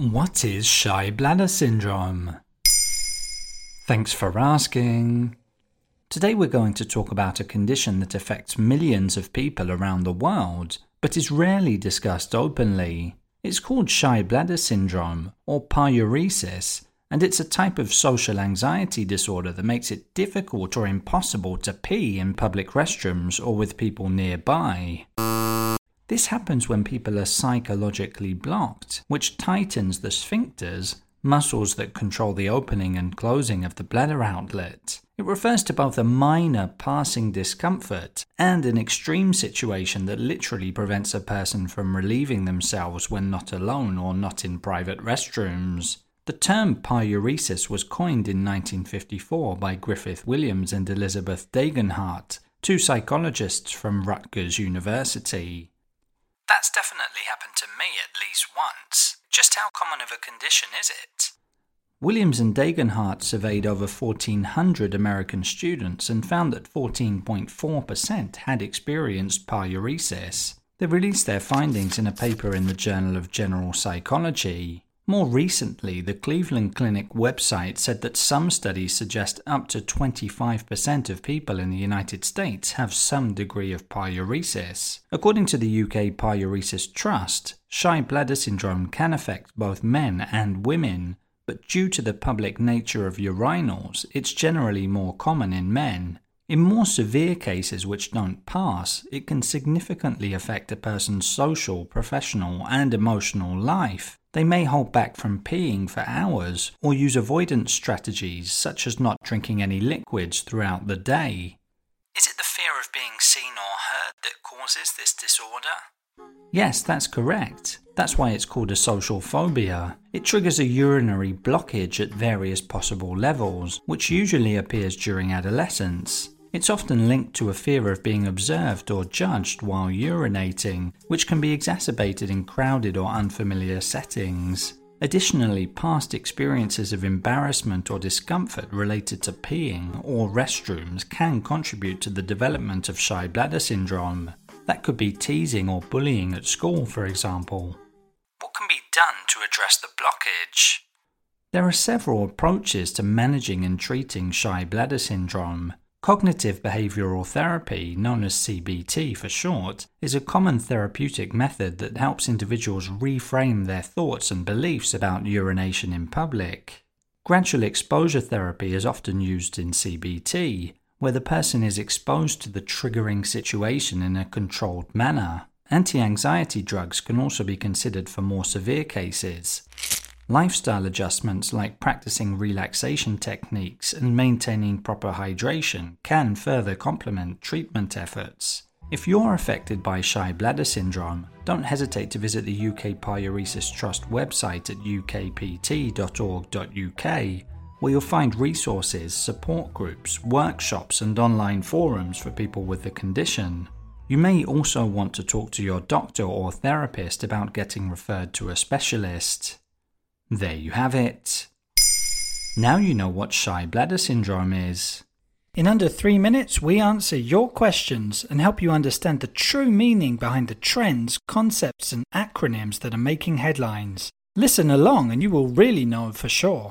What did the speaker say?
What is shy bladder syndrome? Thanks for asking. Today we're going to talk about a condition that affects millions of people around the world, but is rarely discussed openly. It's called shy bladder syndrome, or paruresis, and it's a type of social anxiety disorder that makes it difficult or impossible to pee in public restrooms or with people nearby. This happens when people are psychologically blocked, which tightens the sphincters, muscles that control the opening and closing of the bladder outlet. It refers to both a minor passing discomfort and an extreme situation that literally prevents a person from relieving themselves when not alone or not in private restrooms. The term paruresis was coined in 1954 by Griffith Williams and Elizabeth Degenhardt, two psychologists from Rutgers University. That's definitely happened to me at least once. Just how common of a condition is it? Williams and Degenhardt surveyed over 1,400 American students and found that 14.4% had experienced paruresis. They released their findings in a paper in the Journal of General Psychology. More recently, the Cleveland Clinic website said that some studies suggest up to 25% of people in the United States have some degree of paruresis. According to the UK Paruresis Trust, shy bladder syndrome can affect both men and women, but due to the public nature of urinals, it's generally more common in men. In more severe cases which don't pass, it can significantly affect a person's social, professional, and emotional life. They may hold back from peeing for hours or use avoidance strategies such as not drinking any liquids throughout the day. Is it the fear of being seen or heard that causes this disorder? Yes, that's correct. That's why it's called a social phobia. It triggers a urinary blockage at various possible levels, which usually appears during adolescence. It's often linked to a fear of being observed or judged while urinating, which can be exacerbated in crowded or unfamiliar settings. Additionally, past experiences of embarrassment or discomfort related to peeing or restrooms can contribute to the development of shy bladder syndrome. That could be teasing or bullying at school, for example. What can be done to address the blockage? There are several approaches to managing and treating shy bladder syndrome. Cognitive behavioral therapy, known as CBT for short, is a common therapeutic method that helps individuals reframe their thoughts and beliefs about urination in public. Gradual exposure therapy is often used in CBT, where the person is exposed to the triggering situation in a controlled manner. Anti anxiety drugs can also be considered for more severe cases. Lifestyle adjustments like practicing relaxation techniques and maintaining proper hydration can further complement treatment efforts. If you're affected by shy bladder syndrome, don't hesitate to visit the UK Paruresis Trust website at ukpt.org.uk, where you'll find resources, support groups, workshops, and online forums for people with the condition. You may also want to talk to your doctor or therapist about getting referred to a specialist. There you have it. Now you know what shy bladder syndrome is. In under three minutes, we answer your questions and help you understand the true meaning behind the trends, concepts, and acronyms that are making headlines. Listen along and you will really know for sure.